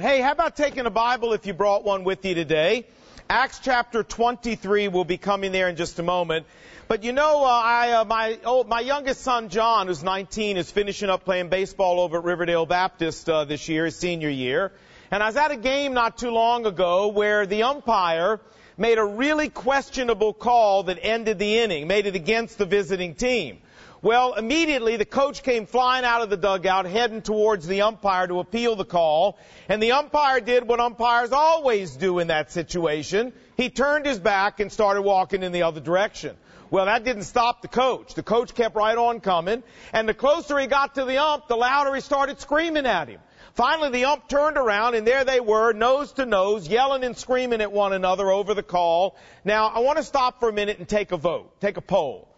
Hey, how about taking a Bible if you brought one with you today? Acts chapter 23 will be coming there in just a moment. But you know, uh, I, uh, my, oh, my youngest son John, who's 19, is finishing up playing baseball over at Riverdale Baptist uh, this year, his senior year. And I was at a game not too long ago where the umpire made a really questionable call that ended the inning, made it against the visiting team. Well, immediately the coach came flying out of the dugout, heading towards the umpire to appeal the call. And the umpire did what umpires always do in that situation. He turned his back and started walking in the other direction. Well, that didn't stop the coach. The coach kept right on coming. And the closer he got to the ump, the louder he started screaming at him. Finally, the ump turned around and there they were, nose to nose, yelling and screaming at one another over the call. Now, I want to stop for a minute and take a vote, take a poll.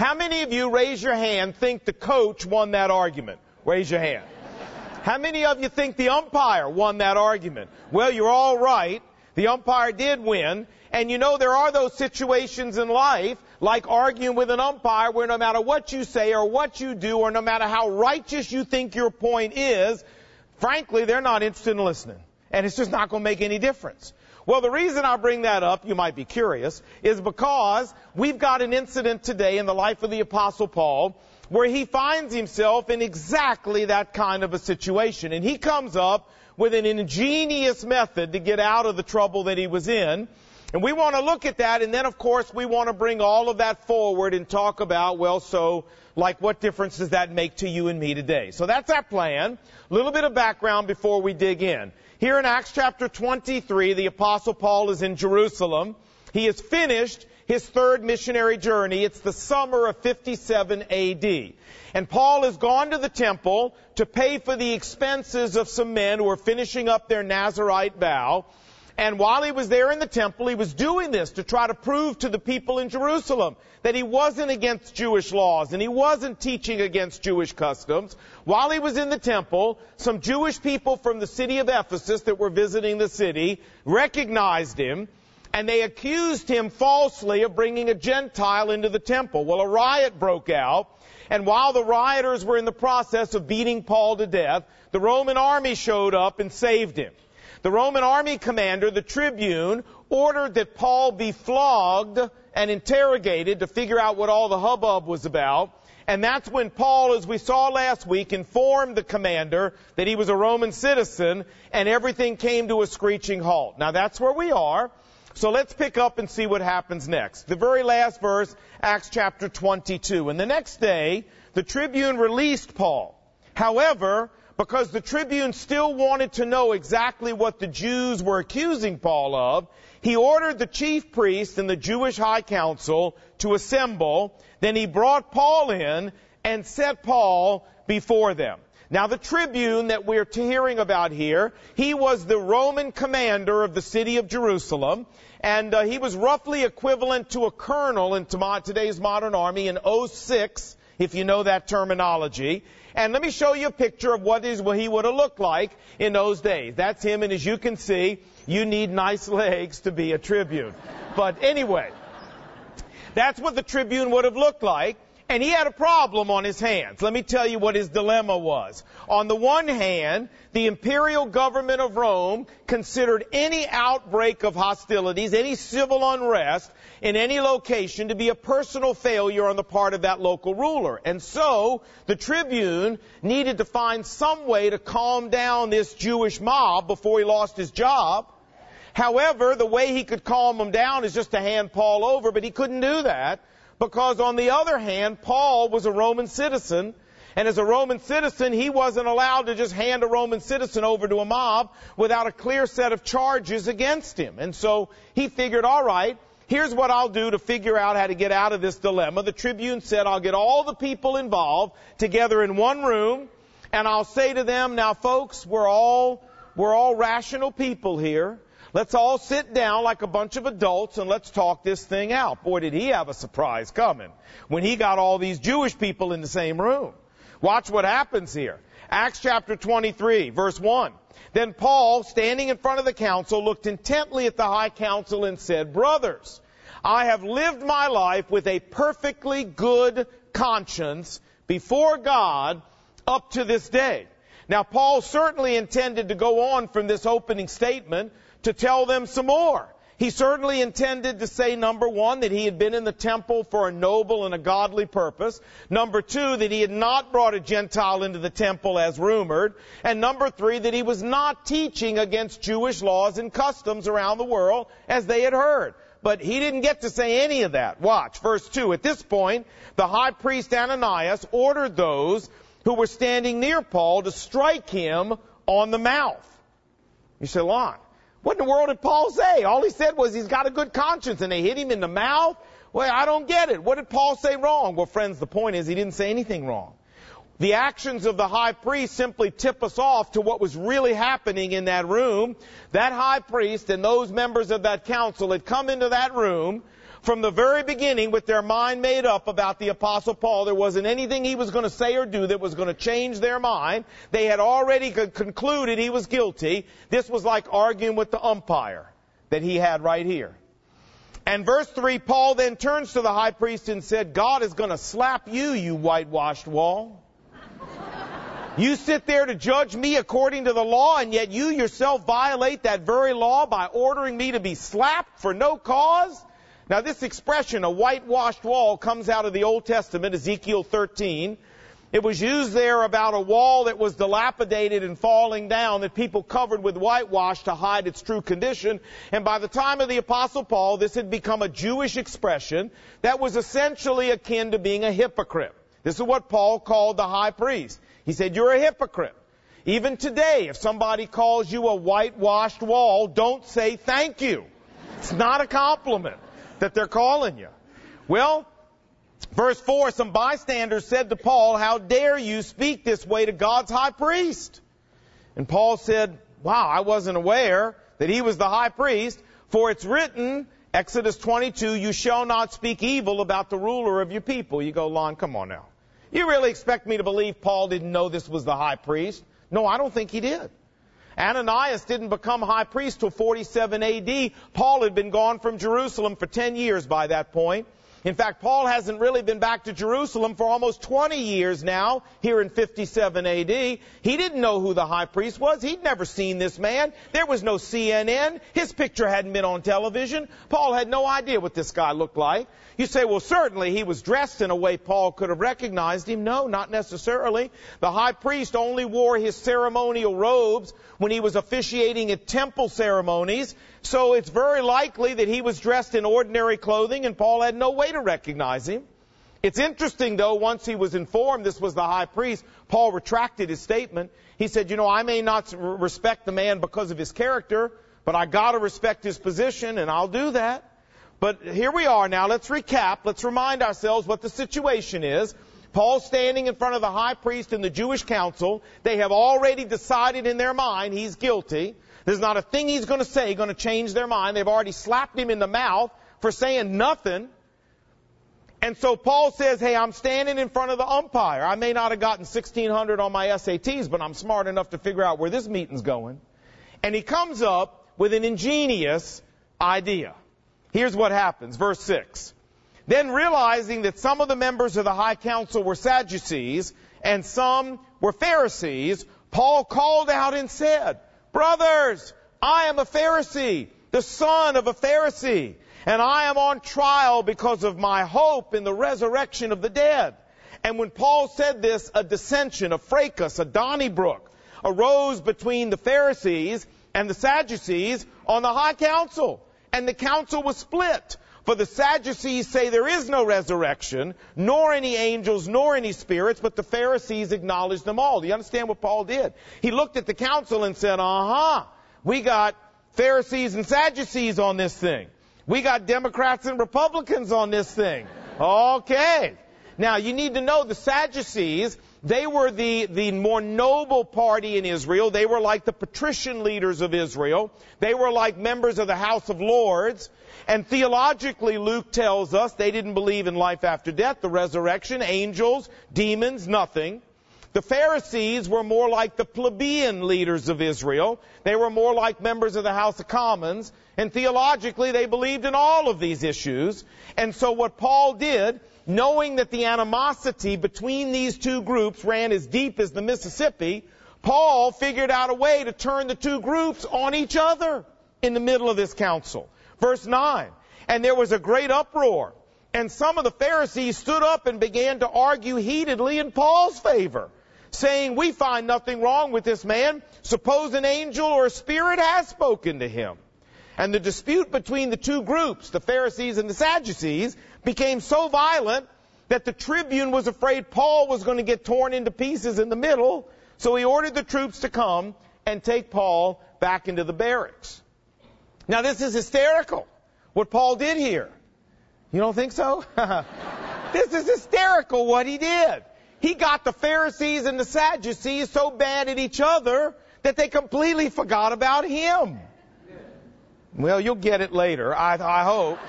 How many of you, raise your hand, think the coach won that argument? Raise your hand. How many of you think the umpire won that argument? Well, you're all right. The umpire did win. And you know, there are those situations in life, like arguing with an umpire, where no matter what you say or what you do, or no matter how righteous you think your point is, frankly, they're not interested in listening. And it's just not going to make any difference. Well, the reason I bring that up, you might be curious, is because we've got an incident today in the life of the Apostle Paul where he finds himself in exactly that kind of a situation. And he comes up with an ingenious method to get out of the trouble that he was in. And we want to look at that, and then of course we want to bring all of that forward and talk about, well, so, like what difference does that make to you and me today? So that's our plan. A little bit of background before we dig in. Here in Acts chapter 23, the apostle Paul is in Jerusalem. He has finished his third missionary journey. It's the summer of 57 AD. And Paul has gone to the temple to pay for the expenses of some men who are finishing up their Nazarite vow. And while he was there in the temple, he was doing this to try to prove to the people in Jerusalem that he wasn't against Jewish laws and he wasn't teaching against Jewish customs. While he was in the temple, some Jewish people from the city of Ephesus that were visiting the city recognized him and they accused him falsely of bringing a Gentile into the temple. Well, a riot broke out. And while the rioters were in the process of beating Paul to death, the Roman army showed up and saved him. The Roman army commander, the tribune, ordered that Paul be flogged and interrogated to figure out what all the hubbub was about. And that's when Paul, as we saw last week, informed the commander that he was a Roman citizen and everything came to a screeching halt. Now that's where we are. So let's pick up and see what happens next. The very last verse, Acts chapter 22. And the next day, the tribune released Paul. However, because the tribune still wanted to know exactly what the Jews were accusing Paul of, he ordered the chief priests and the Jewish high council to assemble. Then he brought Paul in and set Paul before them. Now the tribune that we're hearing about here, he was the Roman commander of the city of Jerusalem, and uh, he was roughly equivalent to a colonel in today's modern army in 06, if you know that terminology. And let me show you a picture of what is what he would have looked like in those days. That's him, and as you can see, you need nice legs to be a tribune. But anyway, that's what the tribune would have looked like. And he had a problem on his hands. Let me tell you what his dilemma was. On the one hand, the imperial government of Rome considered any outbreak of hostilities, any civil unrest in any location to be a personal failure on the part of that local ruler. And so, the tribune needed to find some way to calm down this Jewish mob before he lost his job. However, the way he could calm them down is just to hand Paul over, but he couldn't do that because on the other hand, Paul was a Roman citizen, and as a Roman citizen, he wasn't allowed to just hand a Roman citizen over to a mob without a clear set of charges against him. And so he figured, all right, here's what I'll do to figure out how to get out of this dilemma. The Tribune said, I'll get all the people involved together in one room, and I'll say to them, now folks, we're all, we're all rational people here. Let's all sit down like a bunch of adults and let's talk this thing out. Boy, did he have a surprise coming when he got all these Jewish people in the same room. Watch what happens here. Acts chapter 23, verse 1. Then Paul, standing in front of the council, looked intently at the high council and said, Brothers, I have lived my life with a perfectly good conscience before God up to this day. Now, Paul certainly intended to go on from this opening statement to tell them some more. He certainly intended to say, number one, that he had been in the temple for a noble and a godly purpose. Number two, that he had not brought a Gentile into the temple as rumored. And number three, that he was not teaching against Jewish laws and customs around the world as they had heard. But he didn't get to say any of that. Watch, verse 2. At this point, the high priest Ananias ordered those who were standing near Paul to strike him on the mouth. You say, Lon, what in the world did Paul say? All he said was he's got a good conscience and they hit him in the mouth. Well, I don't get it. What did Paul say wrong? Well, friends, the point is he didn't say anything wrong. The actions of the high priest simply tip us off to what was really happening in that room. That high priest and those members of that council had come into that room from the very beginning with their mind made up about the apostle Paul. There wasn't anything he was going to say or do that was going to change their mind. They had already concluded he was guilty. This was like arguing with the umpire that he had right here. And verse 3, Paul then turns to the high priest and said, God is going to slap you, you whitewashed wall. You sit there to judge me according to the law, and yet you yourself violate that very law by ordering me to be slapped for no cause? Now, this expression, a whitewashed wall, comes out of the Old Testament, Ezekiel 13. It was used there about a wall that was dilapidated and falling down that people covered with whitewash to hide its true condition. And by the time of the Apostle Paul, this had become a Jewish expression that was essentially akin to being a hypocrite. This is what Paul called the high priest. He said, You're a hypocrite. Even today, if somebody calls you a whitewashed wall, don't say thank you. It's not a compliment that they're calling you. Well, verse 4, some bystanders said to Paul, How dare you speak this way to God's high priest? And Paul said, Wow, I wasn't aware that he was the high priest, for it's written, Exodus 22, you shall not speak evil about the ruler of your people. You go, Lon, come on now. You really expect me to believe Paul didn't know this was the high priest? No, I don't think he did. Ananias didn't become high priest till 47 AD. Paul had been gone from Jerusalem for 10 years by that point. In fact, Paul hasn't really been back to Jerusalem for almost 20 years now, here in 57 AD. He didn't know who the high priest was. He'd never seen this man. There was no CNN. His picture hadn't been on television. Paul had no idea what this guy looked like. You say, well, certainly he was dressed in a way Paul could have recognized him. No, not necessarily. The high priest only wore his ceremonial robes when he was officiating at temple ceremonies. So it's very likely that he was dressed in ordinary clothing and Paul had no way to recognize him. It's interesting though, once he was informed this was the high priest, Paul retracted his statement. He said, you know, I may not respect the man because of his character, but I gotta respect his position and I'll do that. But here we are now. Let's recap. Let's remind ourselves what the situation is. Paul's standing in front of the high priest and the Jewish council. They have already decided in their mind he's guilty. There's not a thing he's going to say going to change their mind. They've already slapped him in the mouth for saying nothing. And so Paul says, hey, I'm standing in front of the umpire. I may not have gotten 1600 on my SATs, but I'm smart enough to figure out where this meeting's going. And he comes up with an ingenious idea. Here's what happens. Verse 6. Then realizing that some of the members of the high council were Sadducees and some were Pharisees, Paul called out and said, Brothers, I am a Pharisee, the son of a Pharisee, and I am on trial because of my hope in the resurrection of the dead. And when Paul said this, a dissension, a fracas, a Donnybrook arose between the Pharisees and the Sadducees on the high council and the council was split. For the Sadducees say there is no resurrection, nor any angels, nor any spirits, but the Pharisees acknowledge them all. Do you understand what Paul did? He looked at the council and said, uh-huh, we got Pharisees and Sadducees on this thing. We got Democrats and Republicans on this thing. Okay. Now you need to know the Sadducees they were the, the more noble party in Israel. They were like the patrician leaders of Israel. They were like members of the House of Lords. And theologically, Luke tells us they didn't believe in life after death, the resurrection, angels, demons, nothing. The Pharisees were more like the plebeian leaders of Israel. They were more like members of the House of Commons. And theologically, they believed in all of these issues. And so what Paul did knowing that the animosity between these two groups ran as deep as the Mississippi, Paul figured out a way to turn the two groups on each other in the middle of this council. Verse 9. And there was a great uproar. And some of the Pharisees stood up and began to argue heatedly in Paul's favor, saying, We find nothing wrong with this man. Suppose an angel or a spirit has spoken to him. And the dispute between the two groups, the Pharisees and the Sadducees, became so violent that the tribune was afraid Paul was going to get torn into pieces in the middle, so he ordered the troops to come and take Paul back into the barracks. Now this is hysterical, what Paul did here. You don't think so? this is hysterical what he did. He got the Pharisees and the Sadducees so bad at each other that they completely forgot about him. Well, you'll get it later, I, I hope.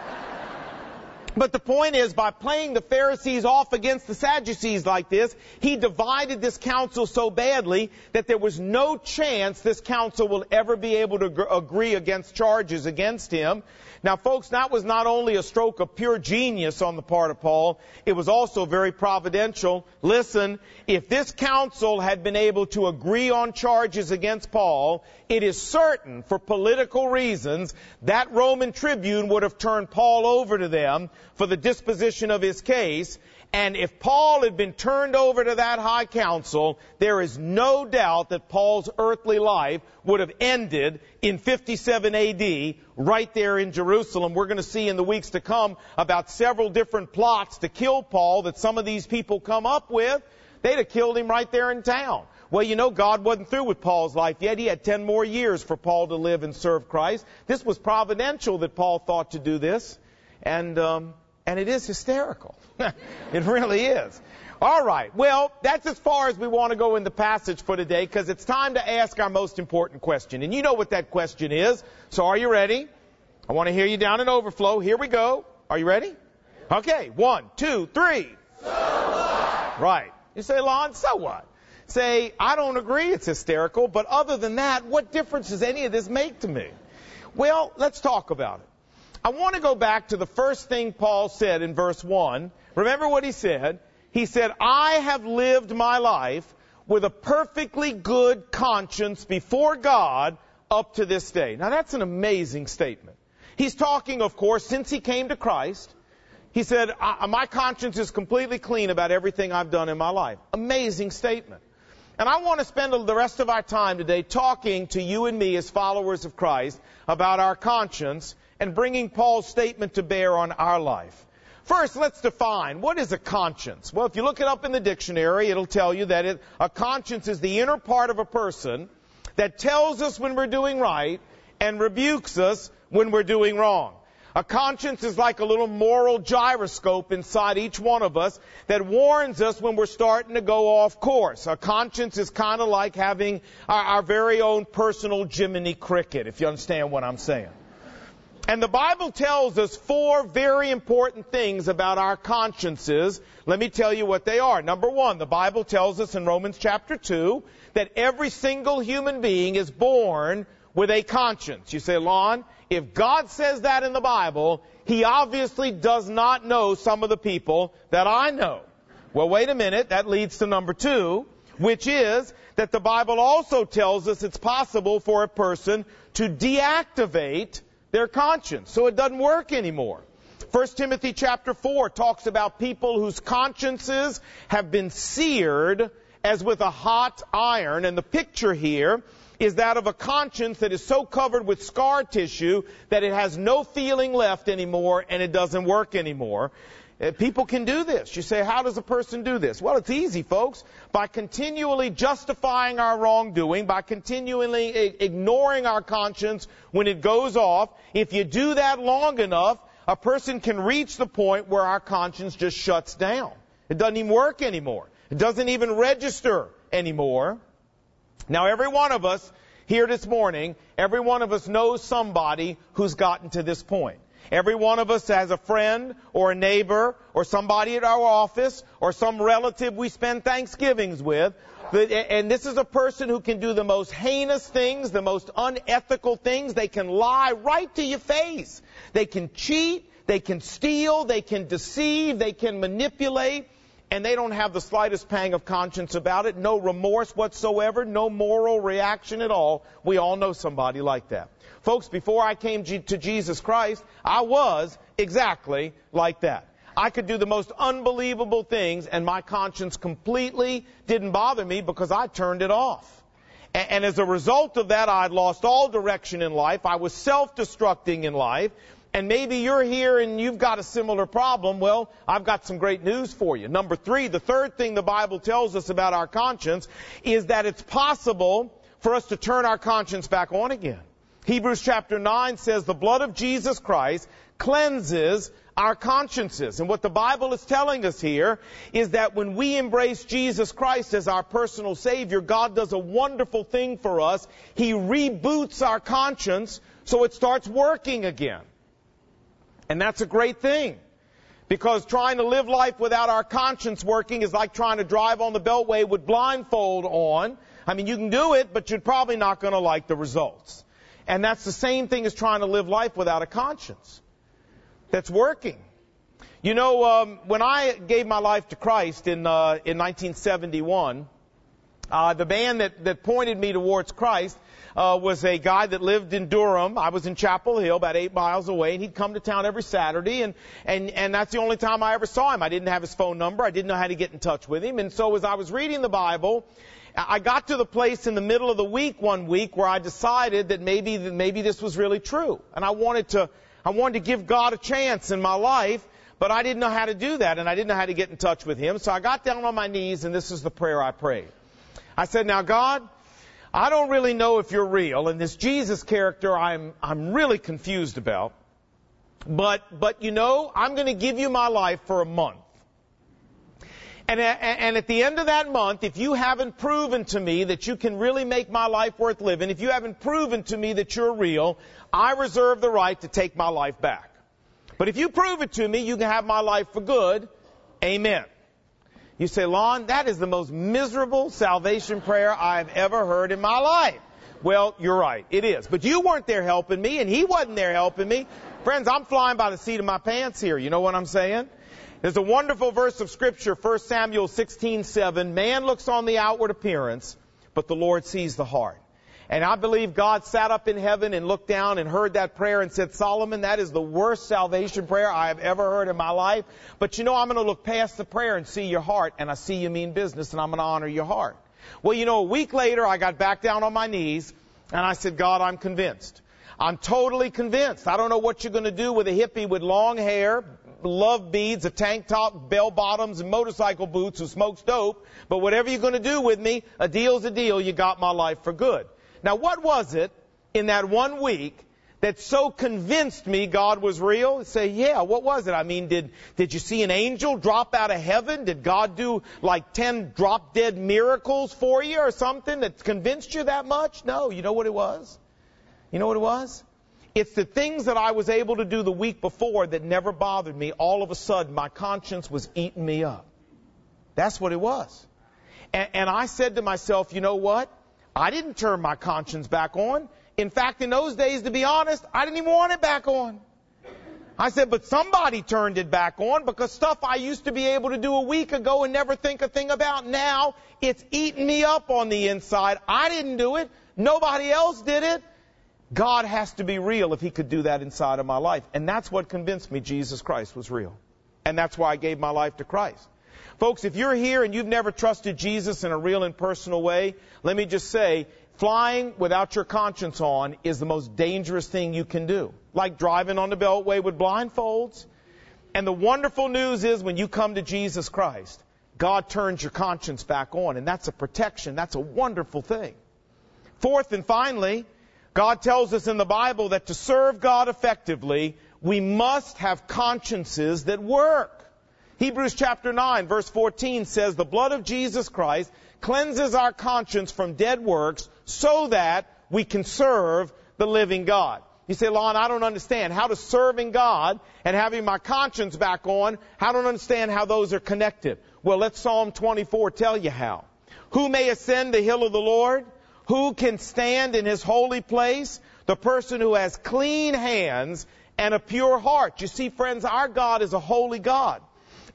But the point is, by playing the Pharisees off against the Sadducees like this, he divided this council so badly that there was no chance this council will ever be able to agree against charges against him. Now, folks, that was not only a stroke of pure genius on the part of Paul, it was also very providential. Listen, if this council had been able to agree on charges against Paul, it is certain, for political reasons, that Roman tribune would have turned Paul over to them for the disposition of his case, and if Paul had been turned over to that high council, there is no doubt that Paul's earthly life would have ended in 57 AD right there in Jerusalem. We're going to see in the weeks to come about several different plots to kill Paul that some of these people come up with. They'd have killed him right there in town. Well, you know, God wasn't through with Paul's life yet. He had 10 more years for Paul to live and serve Christ. This was providential that Paul thought to do this. And, um, and it is hysterical. it really is. All right. Well, that's as far as we want to go in the passage for today because it's time to ask our most important question. And you know what that question is. So are you ready? I want to hear you down in overflow. Here we go. Are you ready? Okay. One, two, three. So what? Right. You say, Lon, so what? Say, I don't agree it's hysterical, but other than that, what difference does any of this make to me? Well, let's talk about it. I want to go back to the first thing Paul said in verse 1. Remember what he said? He said, I have lived my life with a perfectly good conscience before God up to this day. Now that's an amazing statement. He's talking, of course, since he came to Christ. He said, uh, my conscience is completely clean about everything I've done in my life. Amazing statement. And I want to spend the rest of our time today talking to you and me as followers of Christ about our conscience and bringing Paul's statement to bear on our life. First, let's define what is a conscience. Well, if you look it up in the dictionary, it'll tell you that it, a conscience is the inner part of a person that tells us when we're doing right and rebukes us when we're doing wrong. A conscience is like a little moral gyroscope inside each one of us that warns us when we're starting to go off course. A conscience is kind of like having our, our very own personal Jiminy Cricket, if you understand what I'm saying. And the Bible tells us four very important things about our consciences. Let me tell you what they are. Number one, the Bible tells us in Romans chapter 2 that every single human being is born with a conscience. You say, Lon, if God says that in the Bible, He obviously does not know some of the people that I know. Well, wait a minute. That leads to number two, which is that the Bible also tells us it's possible for a person to deactivate their conscience, so it doesn't work anymore. 1 Timothy chapter 4 talks about people whose consciences have been seared as with a hot iron, and the picture here is that of a conscience that is so covered with scar tissue that it has no feeling left anymore and it doesn't work anymore. Uh, people can do this. You say, how does a person do this? Well, it's easy, folks. By continually justifying our wrongdoing, by continually ignoring our conscience when it goes off. If you do that long enough, a person can reach the point where our conscience just shuts down. It doesn't even work anymore. It doesn't even register anymore. Now, every one of us here this morning, every one of us knows somebody who's gotten to this point. Every one of us has a friend or a neighbor or somebody at our office or some relative we spend Thanksgivings with. And this is a person who can do the most heinous things, the most unethical things. They can lie right to your face. They can cheat. They can steal. They can deceive. They can manipulate. And they don't have the slightest pang of conscience about it, no remorse whatsoever, no moral reaction at all. We all know somebody like that. Folks, before I came to Jesus Christ, I was exactly like that. I could do the most unbelievable things and my conscience completely didn't bother me because I turned it off. And as a result of that, I'd lost all direction in life. I was self-destructing in life. And maybe you're here and you've got a similar problem. Well, I've got some great news for you. Number three, the third thing the Bible tells us about our conscience is that it's possible for us to turn our conscience back on again. Hebrews chapter 9 says the blood of Jesus Christ cleanses our consciences. And what the Bible is telling us here is that when we embrace Jesus Christ as our personal Savior, God does a wonderful thing for us. He reboots our conscience so it starts working again. And that's a great thing. Because trying to live life without our conscience working is like trying to drive on the beltway with blindfold on. I mean, you can do it, but you're probably not going to like the results. And that's the same thing as trying to live life without a conscience that's working. You know, um, when I gave my life to Christ in uh, in 1971, uh, the man that that pointed me towards Christ uh, was a guy that lived in Durham. I was in Chapel Hill, about eight miles away, and he'd come to town every Saturday, and and and that's the only time I ever saw him. I didn't have his phone number. I didn't know how to get in touch with him, and so as I was reading the Bible. I got to the place in the middle of the week one week where I decided that maybe that maybe this was really true, and I wanted to I wanted to give God a chance in my life, but I didn't know how to do that and I didn't know how to get in touch with Him. So I got down on my knees and this is the prayer I prayed. I said, now God, I don't really know if you're real and this Jesus character I'm, I'm really confused about. But, but you know, I'm going to give you my life for a month. And, and at the end of that month, if you haven't proven to me that you can really make my life worth living, if you haven't proven to me that you're real, I reserve the right to take my life back. But if you prove it to me, you can have my life for good. Amen. You say, Lon, that is the most miserable salvation prayer I've ever heard in my life. Well, you're right. It is. But you weren't there helping me, and he wasn't there helping me. Friends, I'm flying by the seat of my pants here. You know what I'm saying? There's a wonderful verse of scripture, 1 Samuel 16:7. Man looks on the outward appearance, but the Lord sees the heart. And I believe God sat up in heaven and looked down and heard that prayer and said, Solomon, that is the worst salvation prayer I have ever heard in my life. But you know, I'm going to look past the prayer and see your heart, and I see you mean business, and I'm going to honor your heart. Well, you know, a week later, I got back down on my knees, and I said, God, I'm convinced. I'm totally convinced. I don't know what you're going to do with a hippie with long hair, love beads, a tank top, bell bottoms, and motorcycle boots who smokes dope. But whatever you're going to do with me, a deal's a deal. You got my life for good. Now, what was it in that one week that so convinced me God was real? Say, yeah, what was it? I mean, did, did you see an angel drop out of heaven? Did God do like 10 drop dead miracles for you or something that convinced you that much? No, you know what it was? You know what it was? It's the things that I was able to do the week before that never bothered me. All of a sudden, my conscience was eating me up. That's what it was. And, and I said to myself, you know what? I didn't turn my conscience back on. In fact, in those days, to be honest, I didn't even want it back on. I said, but somebody turned it back on because stuff I used to be able to do a week ago and never think a thing about now, it's eating me up on the inside. I didn't do it. Nobody else did it. God has to be real if He could do that inside of my life. And that's what convinced me Jesus Christ was real. And that's why I gave my life to Christ. Folks, if you're here and you've never trusted Jesus in a real and personal way, let me just say, flying without your conscience on is the most dangerous thing you can do. Like driving on the beltway with blindfolds. And the wonderful news is when you come to Jesus Christ, God turns your conscience back on. And that's a protection. That's a wonderful thing. Fourth and finally, God tells us in the Bible that to serve God effectively, we must have consciences that work. Hebrews chapter 9 verse 14 says, the blood of Jesus Christ cleanses our conscience from dead works so that we can serve the living God. You say, Lon, I don't understand. How does serving God and having my conscience back on, I don't understand how those are connected. Well, let Psalm 24 tell you how. Who may ascend the hill of the Lord? Who can stand in his holy place? The person who has clean hands and a pure heart. You see, friends, our God is a holy God.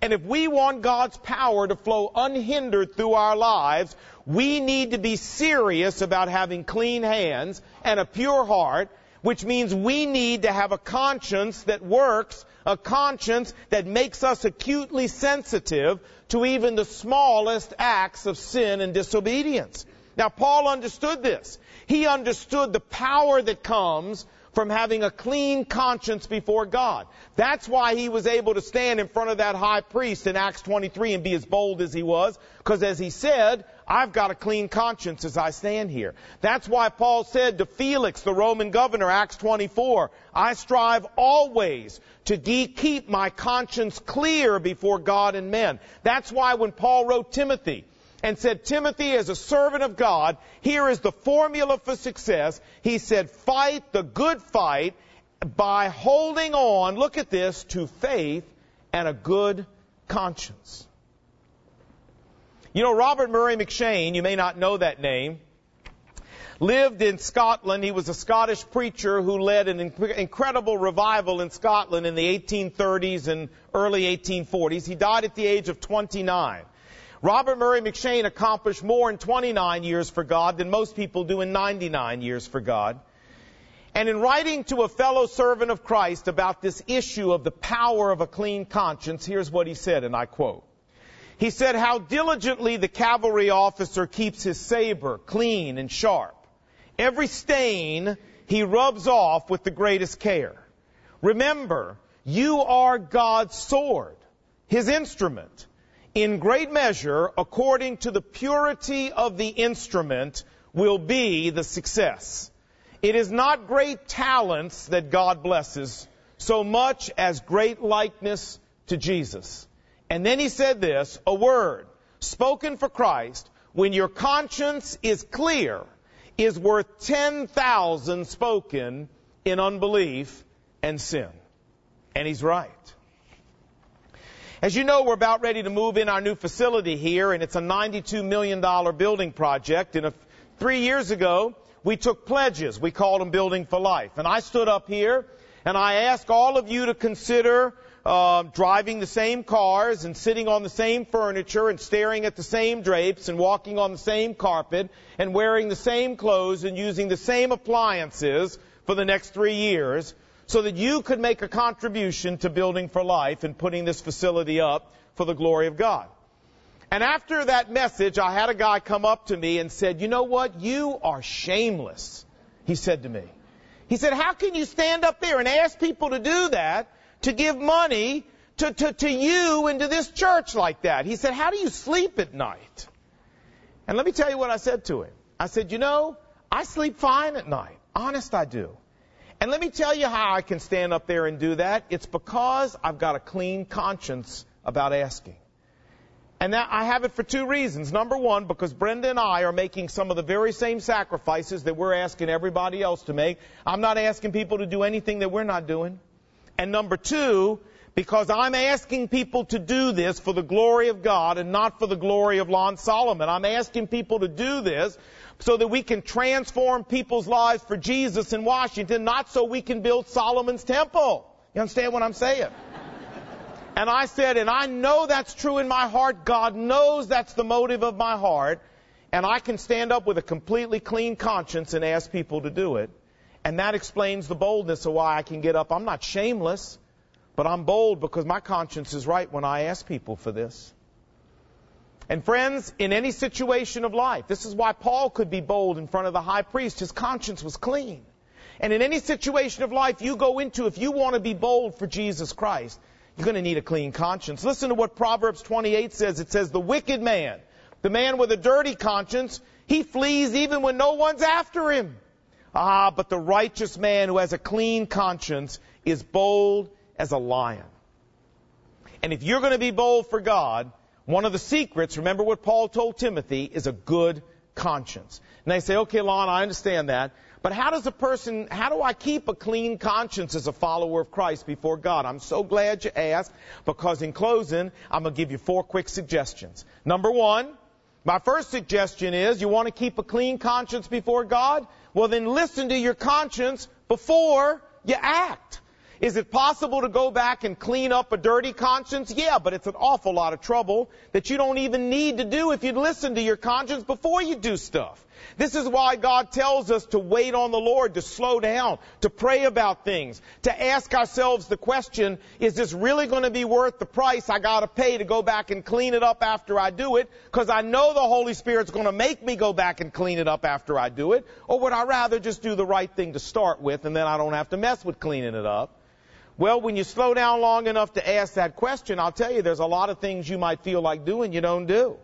And if we want God's power to flow unhindered through our lives, we need to be serious about having clean hands and a pure heart, which means we need to have a conscience that works, a conscience that makes us acutely sensitive to even the smallest acts of sin and disobedience. Now, Paul understood this. He understood the power that comes from having a clean conscience before God. That's why he was able to stand in front of that high priest in Acts 23 and be as bold as he was, because as he said, I've got a clean conscience as I stand here. That's why Paul said to Felix, the Roman governor, Acts 24, I strive always to keep my conscience clear before God and men. That's why when Paul wrote Timothy, and said, Timothy, as a servant of God, here is the formula for success. He said, fight the good fight by holding on, look at this, to faith and a good conscience. You know, Robert Murray M'Cheyne, you may not know that name, lived in Scotland. He was a Scottish preacher who led an incredible revival in Scotland in the 1830s and early 1840s. He died at the age of 29. Robert Murray M'Cheyne accomplished more in 29 years for God than most people do in 99 years for God. And in writing to a fellow servant of Christ about this issue of the power of a clean conscience, here's what he said, and I quote. He said, how diligently the cavalry officer keeps his saber clean and sharp. Every stain he rubs off with the greatest care. Remember, you are God's sword, his instrument in great measure, according to the purity of the instrument, will be the success. It is not great talents that God blesses so much as great likeness to Jesus. And then he said this, a word spoken for Christ, when your conscience is clear, is worth 10,000 spoken in unbelief and sin. And he's right. As you know, we're about ready to move in our new facility here, and it's a $92 million building project. And a, three years ago, we took pledges. We called them Building for Life. And I stood up here, and I asked all of you to consider uh, driving the same cars and sitting on the same furniture and staring at the same drapes and walking on the same carpet and wearing the same clothes and using the same appliances for the next three years so that you could make a contribution to building for life and putting this facility up for the glory of God. And after that message, I had a guy come up to me and said, you know what? You are shameless. He said to me. He said, how can you stand up there and ask people to do that, to give money to, to, to you and to this church like that? He said, how do you sleep at night? And let me tell you what I said to him. I said, you know, I sleep fine at night. Honest I do. And let me tell you how I can stand up there and do that. It's because I've got a clean conscience about asking. And that I have it for two reasons. Number one, because Brenda and I are making some of the very same sacrifices that we're asking everybody else to make. I'm not asking people to do anything that we're not doing. And number two, because I'm asking people to do this for the glory of God and not for the glory of Lon Solomon. I'm asking people to do this so that we can transform people's lives for Jesus in Washington, not so we can build Solomon's temple. You understand what I'm saying? and I said, and I know that's true in my heart. God knows that's the motive of my heart. And I can stand up with a completely clean conscience and ask people to do it. And that explains the boldness of why I can get up. I'm not shameless, but I'm bold because my conscience is right when I ask people for this. And friends, in any situation of life, this is why Paul could be bold in front of the high priest. His conscience was clean. And in any situation of life you go into, if you want to be bold for Jesus Christ, you're going to need a clean conscience. Listen to what Proverbs 28 says. It says, the wicked man, the man with a dirty conscience, he flees even when no one's after him. Ah, but the righteous man who has a clean conscience is bold as a lion. And if you're going to be bold for God, one of the secrets, remember what Paul told Timothy, is a good conscience. And they say, okay, Lon, I understand that. But how does a person, how do I keep a clean conscience as a follower of Christ before God? I'm so glad you asked because in closing, I'm going to give you four quick suggestions. Number one, my first suggestion is you want to keep a clean conscience before God? Well, then listen to your conscience before you act. Is it possible to go back and clean up a dirty conscience? Yeah, but it's an awful lot of trouble that you don't even need to do if you'd listen to your conscience before you do stuff. This is why God tells us to wait on the Lord, to slow down, to pray about things, to ask ourselves the question, is this really going to be worth the price I gotta pay to go back and clean it up after I do it? Cause I know the Holy Spirit's gonna make me go back and clean it up after I do it. Or would I rather just do the right thing to start with and then I don't have to mess with cleaning it up? Well, when you slow down long enough to ask that question, I'll tell you there's a lot of things you might feel like doing you don't do.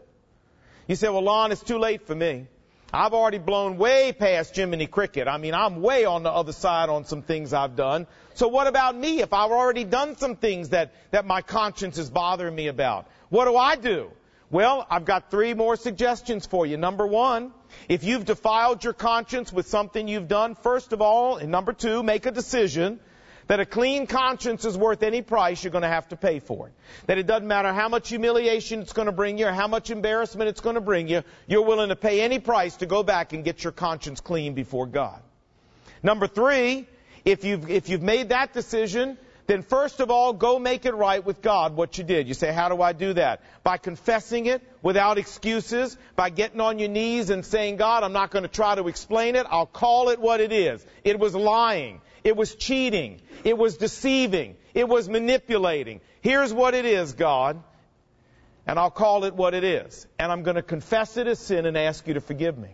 You say, well, Lon, it's too late for me. I've already blown way past Jiminy Cricket. I mean, I'm way on the other side on some things I've done. So what about me if I've already done some things that, that my conscience is bothering me about? What do I do? Well, I've got three more suggestions for you. Number one, if you've defiled your conscience with something you've done, first of all, and number two, make a decision that a clean conscience is worth any price you're going to have to pay for it. That it doesn't matter how much humiliation it's going to bring you or how much embarrassment it's going to bring you, you're willing to pay any price to go back and get your conscience clean before God. Number three, if you've, if you've made that decision, then first of all, go make it right with God what you did. You say, how do I do that? By confessing it without excuses, by getting on your knees and saying, God, I'm not going to try to explain it. I'll call it what it is. It was lying. It was cheating. It was deceiving. It was manipulating. Here's what it is, God. And I'll call it what it is. And I'm going to confess it as sin and ask you to forgive me.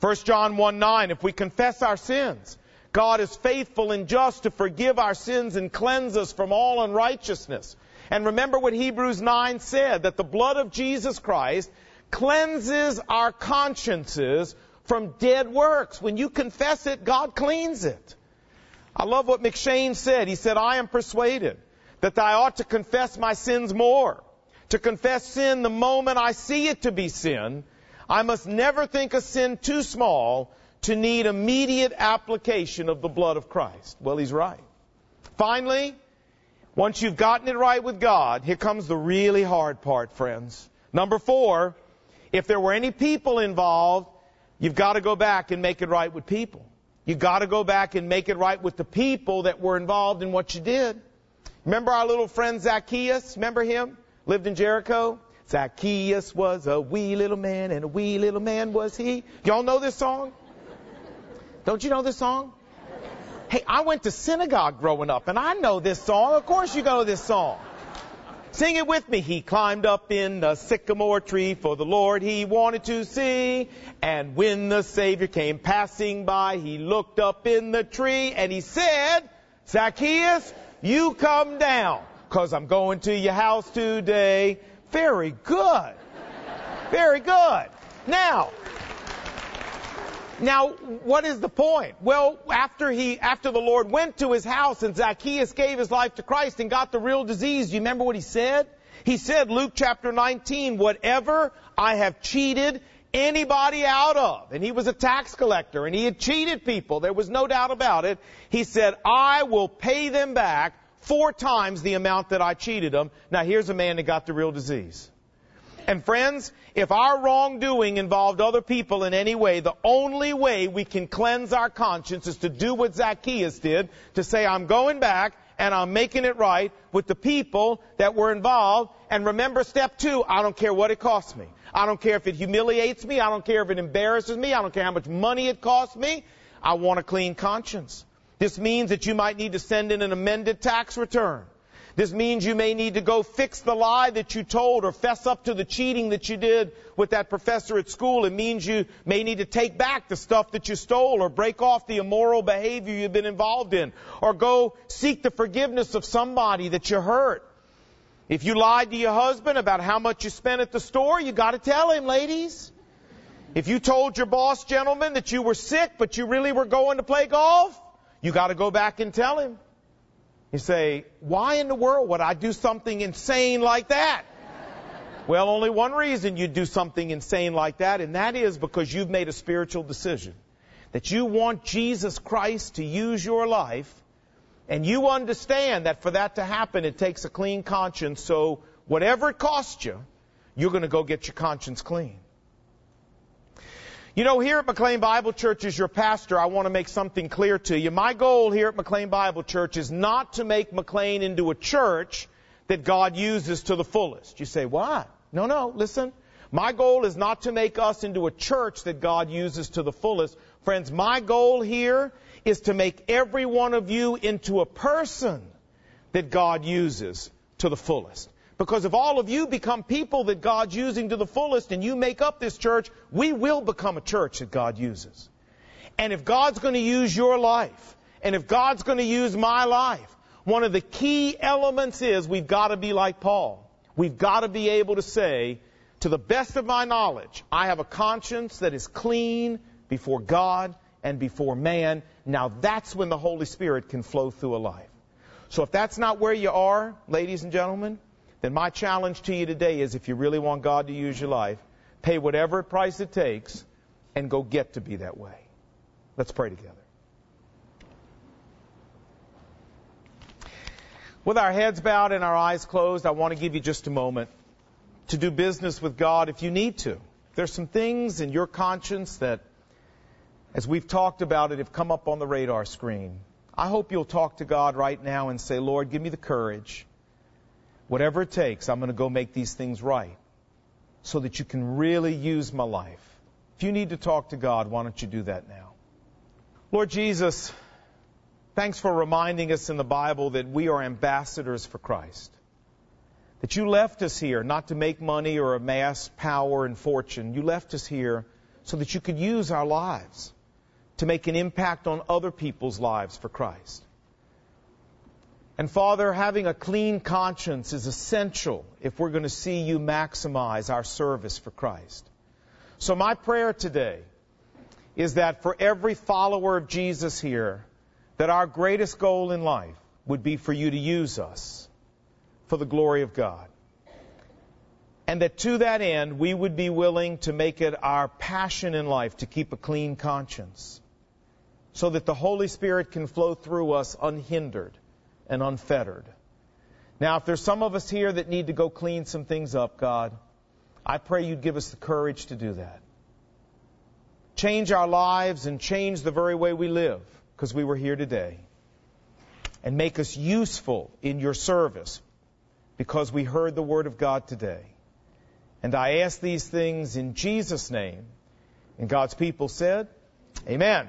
1 John 1 9, if we confess our sins, God is faithful and just to forgive our sins and cleanse us from all unrighteousness. And remember what Hebrews 9 said, that the blood of Jesus Christ cleanses our consciences from dead works. When you confess it, God cleans it. I love what M'Cheyne said. He said, I am persuaded that I ought to confess my sins more. To confess sin the moment I see it to be sin. I must never think a sin too small to need immediate application of the blood of Christ. Well, he's right. Finally, once you've gotten it right with God, here comes the really hard part, friends. Number four, if there were any people involved, you've got to go back and make it right with people. You got to go back and make it right with the people that were involved in what you did. Remember our little friend Zacchaeus? Remember him? Lived in Jericho? Zacchaeus was a wee little man, and a wee little man was he. Y'all know this song? Don't you know this song? Hey, I went to synagogue growing up, and I know this song. Of course you know this song. Sing it with me. He climbed up in the sycamore tree for the Lord he wanted to see. And when the Savior came passing by, he looked up in the tree and he said, Zacchaeus, you come down, cause I'm going to your house today. Very good. Very good. Now, now, what is the point? Well, after he, after the Lord went to his house and Zacchaeus gave his life to Christ and got the real disease, you remember what he said? He said, Luke chapter 19, whatever I have cheated anybody out of, and he was a tax collector and he had cheated people, there was no doubt about it. He said, I will pay them back four times the amount that I cheated them. Now here's a man that got the real disease. And friends, if our wrongdoing involved other people in any way, the only way we can cleanse our conscience is to do what Zacchaeus did, to say, I'm going back and I'm making it right with the people that were involved. And remember step two, I don't care what it costs me. I don't care if it humiliates me. I don't care if it embarrasses me. I don't care how much money it costs me. I want a clean conscience. This means that you might need to send in an amended tax return. This means you may need to go fix the lie that you told or fess up to the cheating that you did with that professor at school. It means you may need to take back the stuff that you stole or break off the immoral behavior you've been involved in or go seek the forgiveness of somebody that you hurt. If you lied to your husband about how much you spent at the store, you gotta tell him, ladies. If you told your boss, gentlemen, that you were sick, but you really were going to play golf, you gotta go back and tell him. You say, why in the world would I do something insane like that? well, only one reason you'd do something insane like that, and that is because you've made a spiritual decision. That you want Jesus Christ to use your life, and you understand that for that to happen, it takes a clean conscience, so whatever it costs you, you're going to go get your conscience clean. You know, here at McLean Bible Church as your pastor, I want to make something clear to you. My goal here at McLean Bible Church is not to make McLean into a church that God uses to the fullest. You say, why? No, no, listen. My goal is not to make us into a church that God uses to the fullest. Friends, my goal here is to make every one of you into a person that God uses to the fullest. Because if all of you become people that God's using to the fullest and you make up this church, we will become a church that God uses. And if God's going to use your life, and if God's going to use my life, one of the key elements is we've got to be like Paul. We've got to be able to say, to the best of my knowledge, I have a conscience that is clean before God and before man. Now that's when the Holy Spirit can flow through a life. So if that's not where you are, ladies and gentlemen, then my challenge to you today is if you really want God to use your life, pay whatever price it takes and go get to be that way. Let's pray together. With our heads bowed and our eyes closed, I want to give you just a moment to do business with God if you need to. There's some things in your conscience that, as we've talked about it, have come up on the radar screen. I hope you'll talk to God right now and say, Lord, give me the courage Whatever it takes, I'm going to go make these things right so that you can really use my life. If you need to talk to God, why don't you do that now? Lord Jesus, thanks for reminding us in the Bible that we are ambassadors for Christ. That you left us here not to make money or amass power and fortune. You left us here so that you could use our lives to make an impact on other people's lives for Christ. And Father, having a clean conscience is essential if we're going to see you maximize our service for Christ. So my prayer today is that for every follower of Jesus here, that our greatest goal in life would be for you to use us for the glory of God. And that to that end, we would be willing to make it our passion in life to keep a clean conscience so that the Holy Spirit can flow through us unhindered and unfettered. Now, if there's some of us here that need to go clean some things up, God, I pray you'd give us the courage to do that. Change our lives and change the very way we live because we were here today. And make us useful in your service because we heard the word of God today. And I ask these things in Jesus' name. And God's people said, Amen.